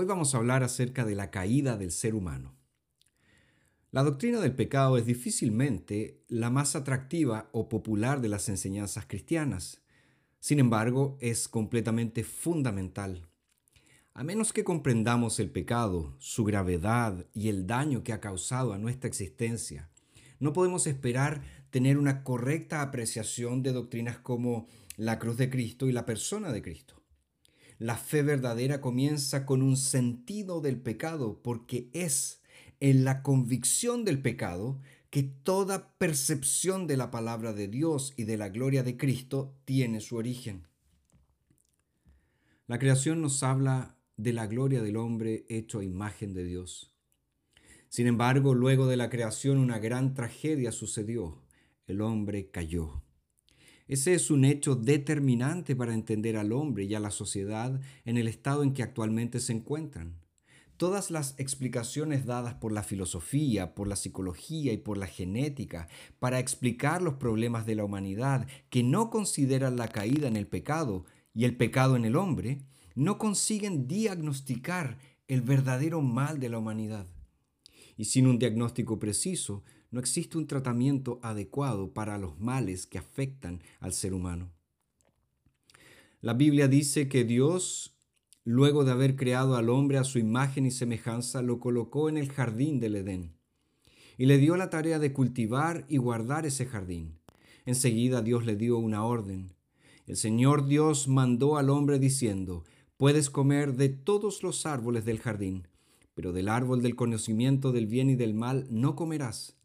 Hoy vamos a hablar acerca de la caída del ser humano. La doctrina del pecado es difícilmente la más atractiva o popular de las enseñanzas cristianas. Sin embargo, es completamente fundamental. A menos que comprendamos el pecado, su gravedad y el daño que ha causado a nuestra existencia, no podemos esperar tener una correcta apreciación de doctrinas como la cruz de Cristo y la persona de Cristo. La fe verdadera comienza con un sentido del pecado porque es en la convicción del pecado que toda percepción de la palabra de Dios y de la gloria de Cristo tiene su origen. La creación nos habla de la gloria del hombre hecho a imagen de Dios. Sin embargo, luego de la creación una gran tragedia sucedió. El hombre cayó. Ese es un hecho determinante para entender al hombre y a la sociedad en el estado en que actualmente se encuentran. Todas las explicaciones dadas por la filosofía, por la psicología y por la genética para explicar los problemas de la humanidad que no consideran la caída en el pecado y el pecado en el hombre, no consiguen diagnosticar el verdadero mal de la humanidad. Y sin un diagnóstico preciso, no existe un tratamiento adecuado para los males que afectan al ser humano. La Biblia dice que Dios, luego de haber creado al hombre a su imagen y semejanza, lo colocó en el jardín del Edén y le dio la tarea de cultivar y guardar ese jardín. Enseguida Dios le dio una orden. El Señor Dios mandó al hombre diciendo, puedes comer de todos los árboles del jardín, pero del árbol del conocimiento del bien y del mal no comerás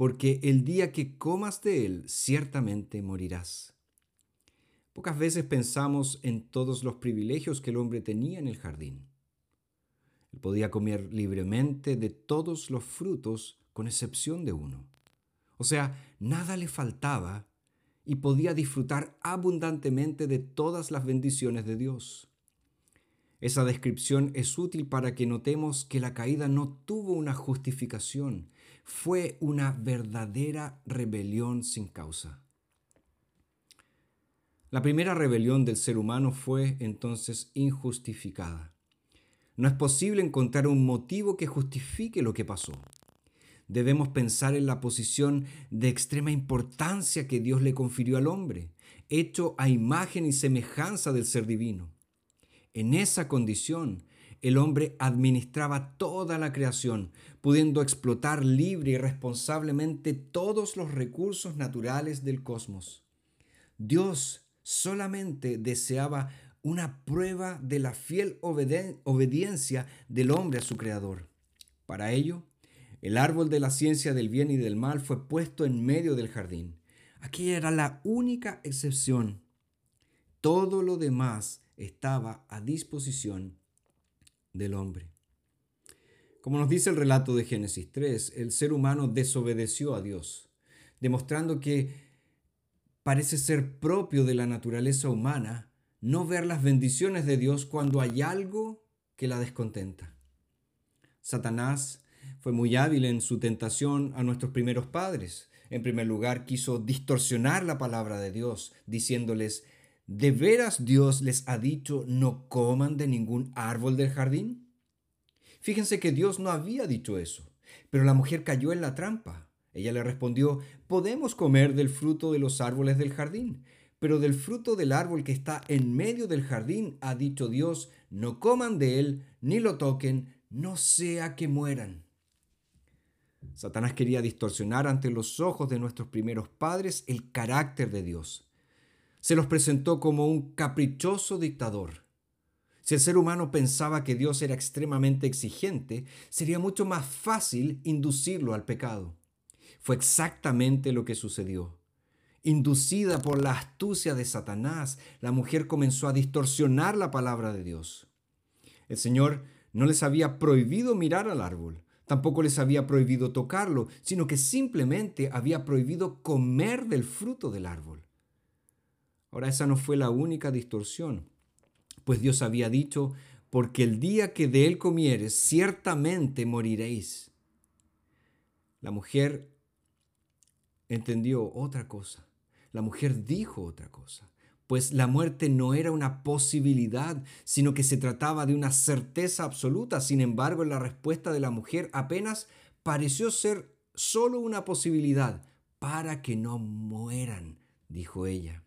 porque el día que comas de él ciertamente morirás. Pocas veces pensamos en todos los privilegios que el hombre tenía en el jardín. Él podía comer libremente de todos los frutos con excepción de uno. O sea, nada le faltaba y podía disfrutar abundantemente de todas las bendiciones de Dios. Esa descripción es útil para que notemos que la caída no tuvo una justificación, fue una verdadera rebelión sin causa. La primera rebelión del ser humano fue entonces injustificada. No es posible encontrar un motivo que justifique lo que pasó. Debemos pensar en la posición de extrema importancia que Dios le confirió al hombre, hecho a imagen y semejanza del ser divino. En esa condición, el hombre administraba toda la creación, pudiendo explotar libre y responsablemente todos los recursos naturales del cosmos. Dios solamente deseaba una prueba de la fiel obediencia del hombre a su Creador. Para ello, el árbol de la ciencia del bien y del mal fue puesto en medio del jardín. Aquella era la única excepción. Todo lo demás estaba a disposición del hombre. Como nos dice el relato de Génesis 3, el ser humano desobedeció a Dios, demostrando que parece ser propio de la naturaleza humana no ver las bendiciones de Dios cuando hay algo que la descontenta. Satanás fue muy hábil en su tentación a nuestros primeros padres. En primer lugar, quiso distorsionar la palabra de Dios, diciéndoles, ¿De veras Dios les ha dicho no coman de ningún árbol del jardín? Fíjense que Dios no había dicho eso, pero la mujer cayó en la trampa. Ella le respondió, podemos comer del fruto de los árboles del jardín, pero del fruto del árbol que está en medio del jardín ha dicho Dios, no coman de él, ni lo toquen, no sea que mueran. Satanás quería distorsionar ante los ojos de nuestros primeros padres el carácter de Dios se los presentó como un caprichoso dictador. Si el ser humano pensaba que Dios era extremadamente exigente, sería mucho más fácil inducirlo al pecado. Fue exactamente lo que sucedió. Inducida por la astucia de Satanás, la mujer comenzó a distorsionar la palabra de Dios. El Señor no les había prohibido mirar al árbol, tampoco les había prohibido tocarlo, sino que simplemente había prohibido comer del fruto del árbol. Ahora esa no fue la única distorsión, pues Dios había dicho, porque el día que de él comieres, ciertamente moriréis. La mujer entendió otra cosa. La mujer dijo otra cosa. pues la muerte no era una posibilidad, sino que se trataba de una certeza absoluta. Sin embargo, la respuesta de la mujer apenas pareció ser solo una posibilidad, para que no mueran, dijo ella.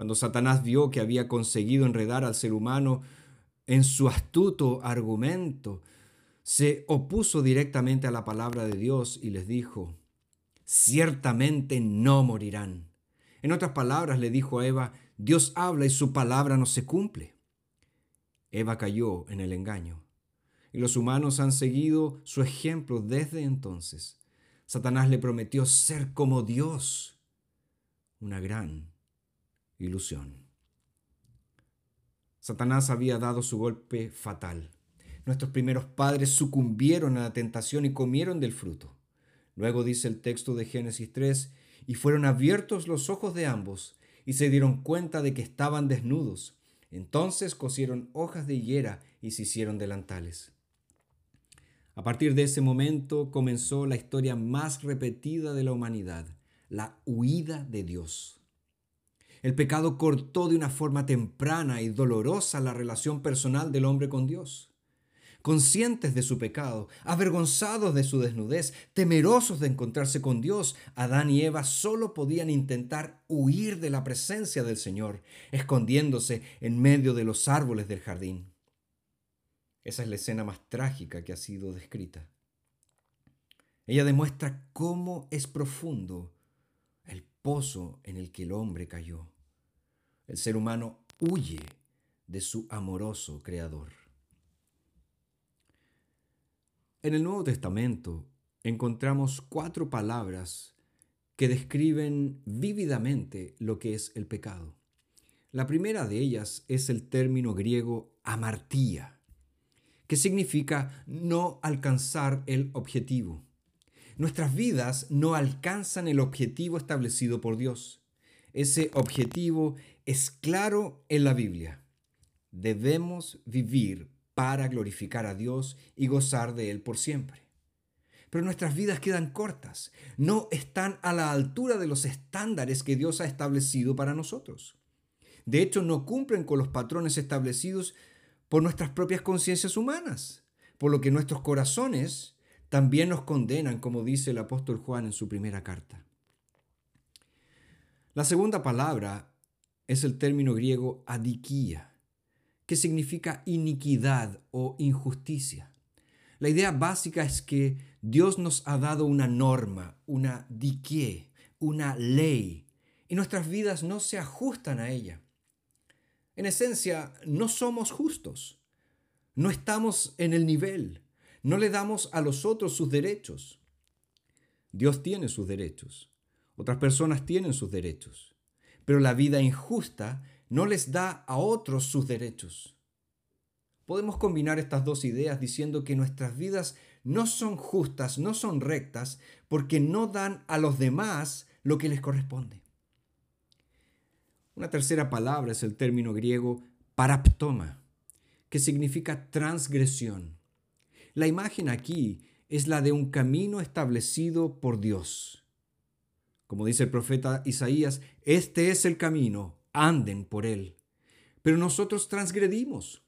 Cuando Satanás vio que había conseguido enredar al ser humano en su astuto argumento, se opuso directamente a la palabra de Dios y les dijo, ciertamente no morirán. En otras palabras le dijo a Eva, Dios habla y su palabra no se cumple. Eva cayó en el engaño y los humanos han seguido su ejemplo desde entonces. Satanás le prometió ser como Dios, una gran ilusión. Satanás había dado su golpe fatal. Nuestros primeros padres sucumbieron a la tentación y comieron del fruto. Luego dice el texto de Génesis 3, y fueron abiertos los ojos de ambos, y se dieron cuenta de que estaban desnudos. Entonces cosieron hojas de higuera y se hicieron delantales. A partir de ese momento comenzó la historia más repetida de la humanidad, la huida de Dios. El pecado cortó de una forma temprana y dolorosa la relación personal del hombre con Dios. Conscientes de su pecado, avergonzados de su desnudez, temerosos de encontrarse con Dios, Adán y Eva solo podían intentar huir de la presencia del Señor, escondiéndose en medio de los árboles del jardín. Esa es la escena más trágica que ha sido descrita. Ella demuestra cómo es profundo pozo en el que el hombre cayó. El ser humano huye de su amoroso Creador. En el Nuevo Testamento encontramos cuatro palabras que describen vívidamente lo que es el pecado. La primera de ellas es el término griego amartía, que significa no alcanzar el objetivo. Nuestras vidas no alcanzan el objetivo establecido por Dios. Ese objetivo es claro en la Biblia. Debemos vivir para glorificar a Dios y gozar de Él por siempre. Pero nuestras vidas quedan cortas, no están a la altura de los estándares que Dios ha establecido para nosotros. De hecho, no cumplen con los patrones establecidos por nuestras propias conciencias humanas, por lo que nuestros corazones también nos condenan, como dice el apóstol Juan en su primera carta. La segunda palabra es el término griego adiquía que significa iniquidad o injusticia. La idea básica es que Dios nos ha dado una norma, una dique, una ley, y nuestras vidas no se ajustan a ella. En esencia, no somos justos, no estamos en el nivel, no le damos a los otros sus derechos. Dios tiene sus derechos, otras personas tienen sus derechos, pero la vida injusta no les da a otros sus derechos. Podemos combinar estas dos ideas diciendo que nuestras vidas no son justas, no son rectas, porque no dan a los demás lo que les corresponde. Una tercera palabra es el término griego paraptoma, que significa transgresión. La imagen aquí es la de un camino establecido por Dios. Como dice el profeta Isaías, este es el camino, anden por él. Pero nosotros transgredimos.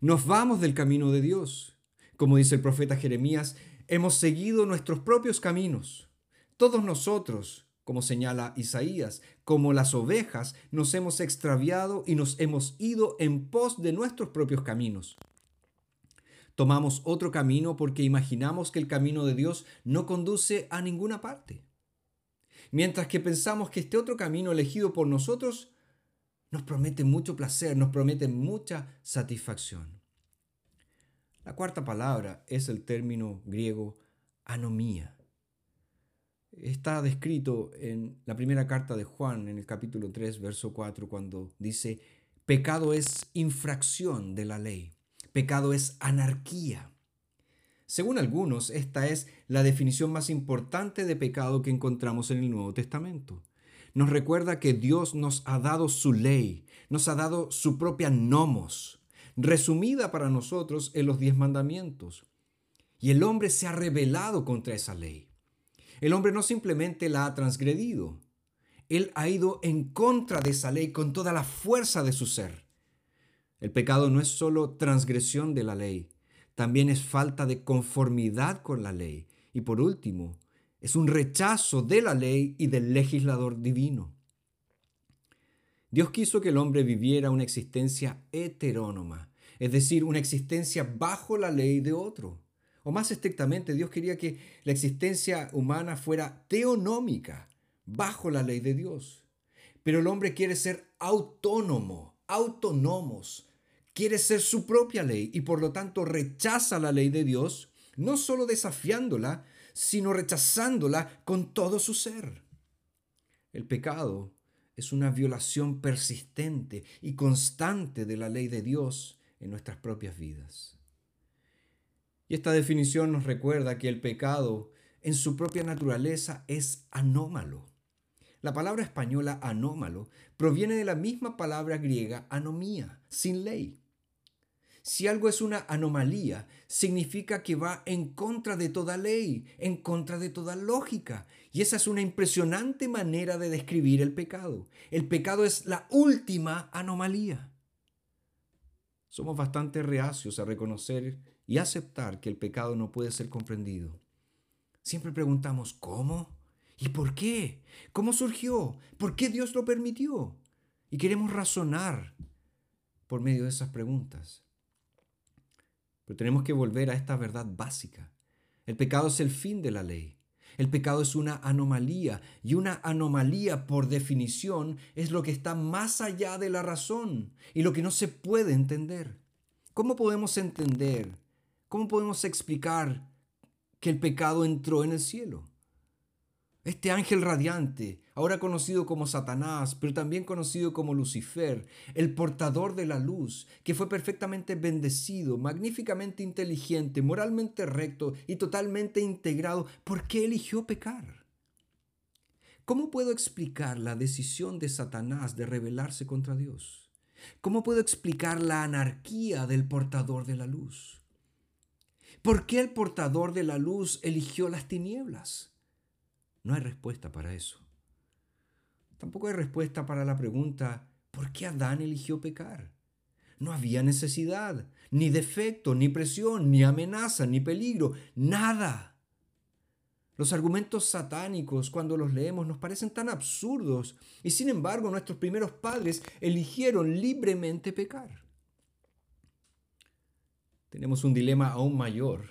Nos vamos del camino de Dios. Como dice el profeta Jeremías, hemos seguido nuestros propios caminos. Todos nosotros, como señala Isaías, como las ovejas, nos hemos extraviado y nos hemos ido en pos de nuestros propios caminos. Tomamos otro camino porque imaginamos que el camino de Dios no conduce a ninguna parte mientras que pensamos que este otro camino elegido por nosotros nos promete mucho placer, nos promete mucha satisfacción. La cuarta palabra es el término griego anomía. Está descrito en la primera carta de Juan, en el capítulo 3, verso 4, cuando dice, pecado es infracción de la ley, pecado es anarquía. Según algunos, esta es la definición más importante de pecado que encontramos en el Nuevo Testamento. Nos recuerda que Dios nos ha dado su ley, nos ha dado su propia nomos, resumida para nosotros en los diez mandamientos. Y el hombre se ha rebelado contra esa ley. El hombre no simplemente la ha transgredido, Él ha ido en contra de esa ley con toda la fuerza de su ser. El pecado no es solo transgresión de la ley, también es falta de conformidad con la ley. Y por último, es un rechazo de la ley y del legislador divino. Dios quiso que el hombre viviera una existencia heterónoma, es decir, una existencia bajo la ley de otro. O más estrictamente, Dios quería que la existencia humana fuera teonómica, bajo la ley de Dios. Pero el hombre quiere ser autónomo, autónomos, quiere ser su propia ley y por lo tanto rechaza la ley de Dios, no solo desafiándola, sino rechazándola con todo su ser. El pecado es una violación persistente y constante de la ley de Dios en nuestras propias vidas. Y esta definición nos recuerda que el pecado en su propia naturaleza es anómalo. La palabra española anómalo proviene de la misma palabra griega anomía, sin ley. Si algo es una anomalía, significa que va en contra de toda ley, en contra de toda lógica. Y esa es una impresionante manera de describir el pecado. El pecado es la última anomalía. Somos bastante reacios a reconocer y aceptar que el pecado no puede ser comprendido. Siempre preguntamos, ¿cómo? ¿Y por qué? ¿Cómo surgió? ¿Por qué Dios lo permitió? Y queremos razonar por medio de esas preguntas. Pero tenemos que volver a esta verdad básica. El pecado es el fin de la ley. El pecado es una anomalía y una anomalía por definición es lo que está más allá de la razón y lo que no se puede entender. ¿Cómo podemos entender? ¿Cómo podemos explicar que el pecado entró en el cielo? Este ángel radiante, ahora conocido como Satanás, pero también conocido como Lucifer, el portador de la luz, que fue perfectamente bendecido, magníficamente inteligente, moralmente recto y totalmente integrado, ¿por qué eligió pecar? ¿Cómo puedo explicar la decisión de Satanás de rebelarse contra Dios? ¿Cómo puedo explicar la anarquía del portador de la luz? ¿Por qué el portador de la luz eligió las tinieblas? No hay respuesta para eso. Tampoco hay respuesta para la pregunta, ¿por qué Adán eligió pecar? No había necesidad, ni defecto, ni presión, ni amenaza, ni peligro, nada. Los argumentos satánicos, cuando los leemos, nos parecen tan absurdos y sin embargo nuestros primeros padres eligieron libremente pecar. Tenemos un dilema aún mayor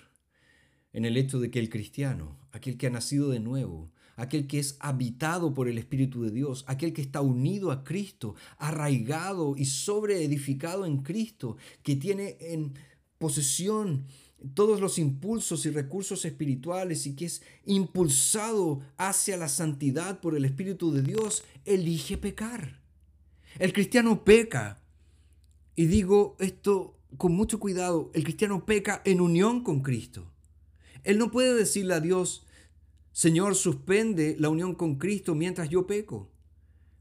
en el hecho de que el cristiano, aquel que ha nacido de nuevo, aquel que es habitado por el Espíritu de Dios, aquel que está unido a Cristo, arraigado y sobreedificado en Cristo, que tiene en posesión todos los impulsos y recursos espirituales y que es impulsado hacia la santidad por el Espíritu de Dios, elige pecar. El cristiano peca. Y digo esto con mucho cuidado, el cristiano peca en unión con Cristo. Él no puede decirle a Dios, Señor, suspende la unión con Cristo mientras yo peco.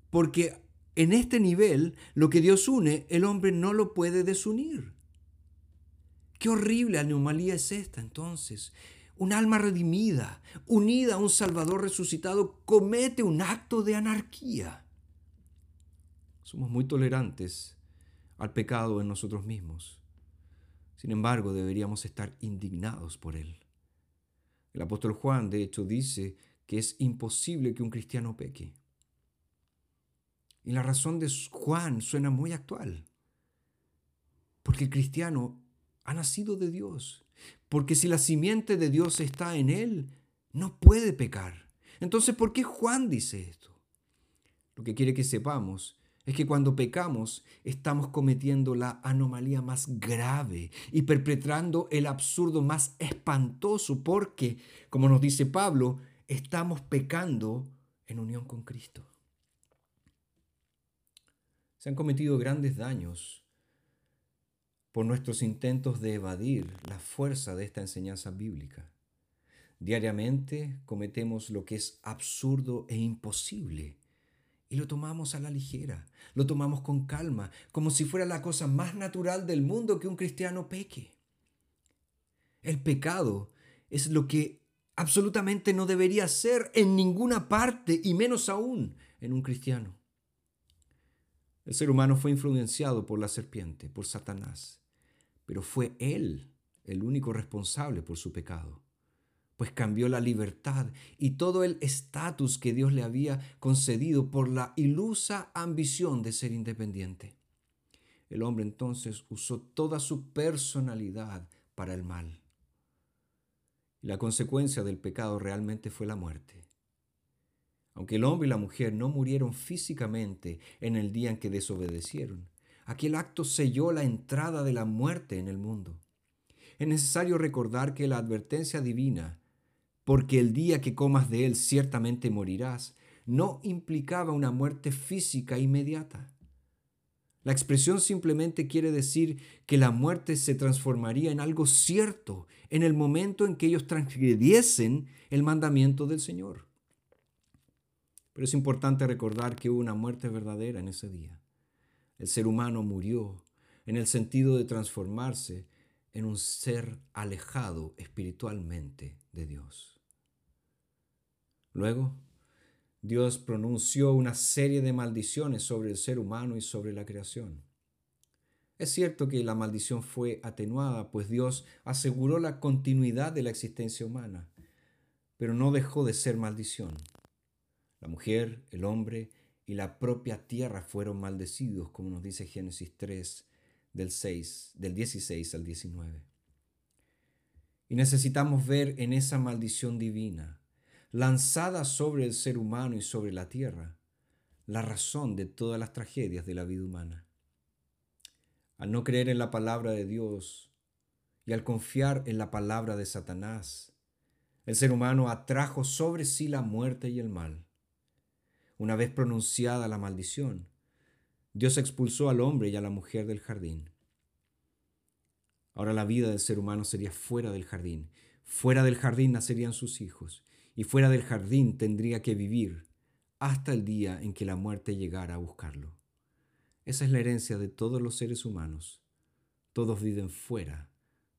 Porque en este nivel, lo que Dios une, el hombre no lo puede desunir. Qué horrible anomalía es esta entonces. Un alma redimida, unida a un Salvador resucitado, comete un acto de anarquía. Somos muy tolerantes al pecado en nosotros mismos. Sin embargo, deberíamos estar indignados por él. El apóstol Juan, de hecho, dice que es imposible que un cristiano peque. Y la razón de Juan suena muy actual. Porque el cristiano ha nacido de Dios. Porque si la simiente de Dios está en él, no puede pecar. Entonces, ¿por qué Juan dice esto? Lo que quiere que sepamos es que cuando pecamos estamos cometiendo la anomalía más grave y perpetrando el absurdo más espantoso porque, como nos dice Pablo, estamos pecando en unión con Cristo. Se han cometido grandes daños por nuestros intentos de evadir la fuerza de esta enseñanza bíblica. Diariamente cometemos lo que es absurdo e imposible y lo tomamos a la ligera, lo tomamos con calma, como si fuera la cosa más natural del mundo que un cristiano peque. El pecado es lo que absolutamente no debería ser en ninguna parte y menos aún en un cristiano. El ser humano fue influenciado por la serpiente, por Satanás, pero fue él el único responsable por su pecado, pues cambió la libertad y todo el estatus que Dios le había concedido por la ilusa ambición de ser independiente. El hombre entonces usó toda su personalidad para el mal. La consecuencia del pecado realmente fue la muerte. Aunque el hombre y la mujer no murieron físicamente en el día en que desobedecieron, aquel acto selló la entrada de la muerte en el mundo. Es necesario recordar que la advertencia divina, porque el día que comas de él ciertamente morirás, no implicaba una muerte física inmediata. La expresión simplemente quiere decir que la muerte se transformaría en algo cierto en el momento en que ellos transgrediesen el mandamiento del Señor. Pero es importante recordar que hubo una muerte verdadera en ese día. El ser humano murió en el sentido de transformarse en un ser alejado espiritualmente de Dios. Luego, Dios pronunció una serie de maldiciones sobre el ser humano y sobre la creación. Es cierto que la maldición fue atenuada, pues Dios aseguró la continuidad de la existencia humana, pero no dejó de ser maldición. La mujer, el hombre y la propia tierra fueron maldecidos, como nos dice Génesis 3, del, 6, del 16 al 19. Y necesitamos ver en esa maldición divina lanzada sobre el ser humano y sobre la tierra, la razón de todas las tragedias de la vida humana. Al no creer en la palabra de Dios y al confiar en la palabra de Satanás, el ser humano atrajo sobre sí la muerte y el mal. Una vez pronunciada la maldición, Dios expulsó al hombre y a la mujer del jardín. Ahora la vida del ser humano sería fuera del jardín. Fuera del jardín nacerían sus hijos y fuera del jardín tendría que vivir hasta el día en que la muerte llegara a buscarlo. Esa es la herencia de todos los seres humanos. Todos viven fuera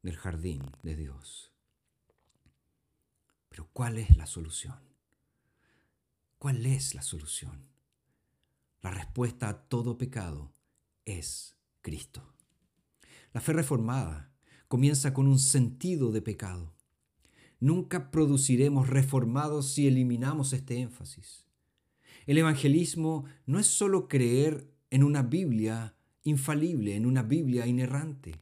del jardín de Dios. Pero ¿cuál es la solución? ¿Cuál es la solución? La respuesta a todo pecado es Cristo. La fe reformada comienza con un sentido de pecado. Nunca produciremos reformados si eliminamos este énfasis. El evangelismo no es solo creer en una Biblia infalible, en una Biblia inerrante.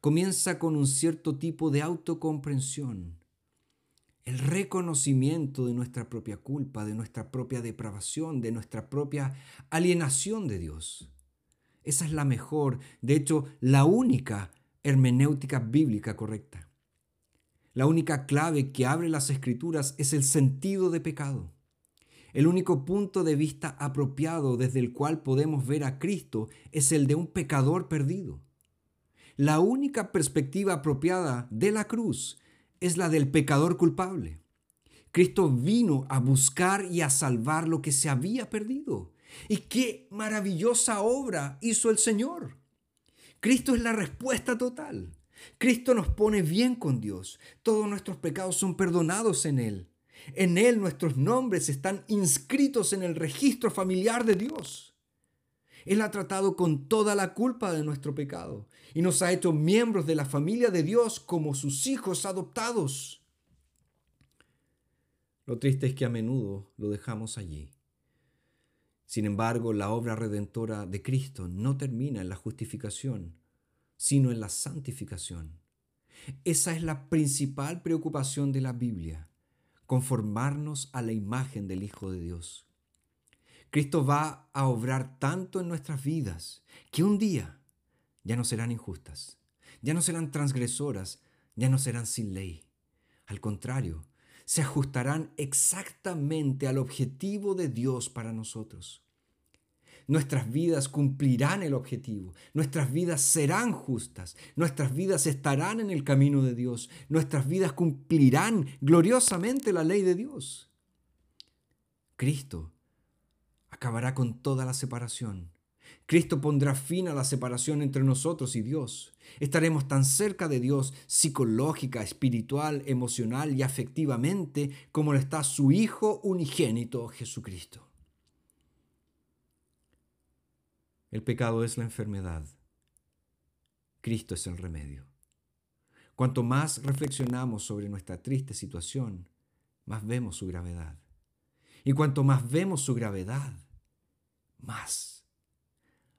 Comienza con un cierto tipo de autocomprensión, el reconocimiento de nuestra propia culpa, de nuestra propia depravación, de nuestra propia alienación de Dios. Esa es la mejor, de hecho, la única hermenéutica bíblica correcta. La única clave que abre las escrituras es el sentido de pecado. El único punto de vista apropiado desde el cual podemos ver a Cristo es el de un pecador perdido. La única perspectiva apropiada de la cruz es la del pecador culpable. Cristo vino a buscar y a salvar lo que se había perdido. Y qué maravillosa obra hizo el Señor. Cristo es la respuesta total. Cristo nos pone bien con Dios. Todos nuestros pecados son perdonados en Él. En Él nuestros nombres están inscritos en el registro familiar de Dios. Él ha tratado con toda la culpa de nuestro pecado y nos ha hecho miembros de la familia de Dios como sus hijos adoptados. Lo triste es que a menudo lo dejamos allí. Sin embargo, la obra redentora de Cristo no termina en la justificación sino en la santificación. Esa es la principal preocupación de la Biblia, conformarnos a la imagen del Hijo de Dios. Cristo va a obrar tanto en nuestras vidas que un día ya no serán injustas, ya no serán transgresoras, ya no serán sin ley. Al contrario, se ajustarán exactamente al objetivo de Dios para nosotros nuestras vidas cumplirán el objetivo, nuestras vidas serán justas, nuestras vidas estarán en el camino de Dios, nuestras vidas cumplirán gloriosamente la ley de Dios. Cristo acabará con toda la separación. Cristo pondrá fin a la separación entre nosotros y Dios. Estaremos tan cerca de Dios psicológica, espiritual, emocional y afectivamente como lo está su Hijo unigénito Jesucristo. El pecado es la enfermedad. Cristo es el remedio. Cuanto más reflexionamos sobre nuestra triste situación, más vemos su gravedad. Y cuanto más vemos su gravedad, más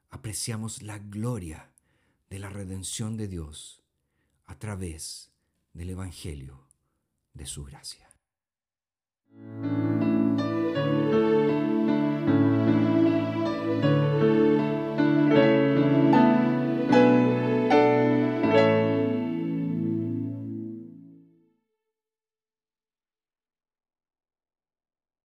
apreciamos la gloria de la redención de Dios a través del Evangelio de su gracia.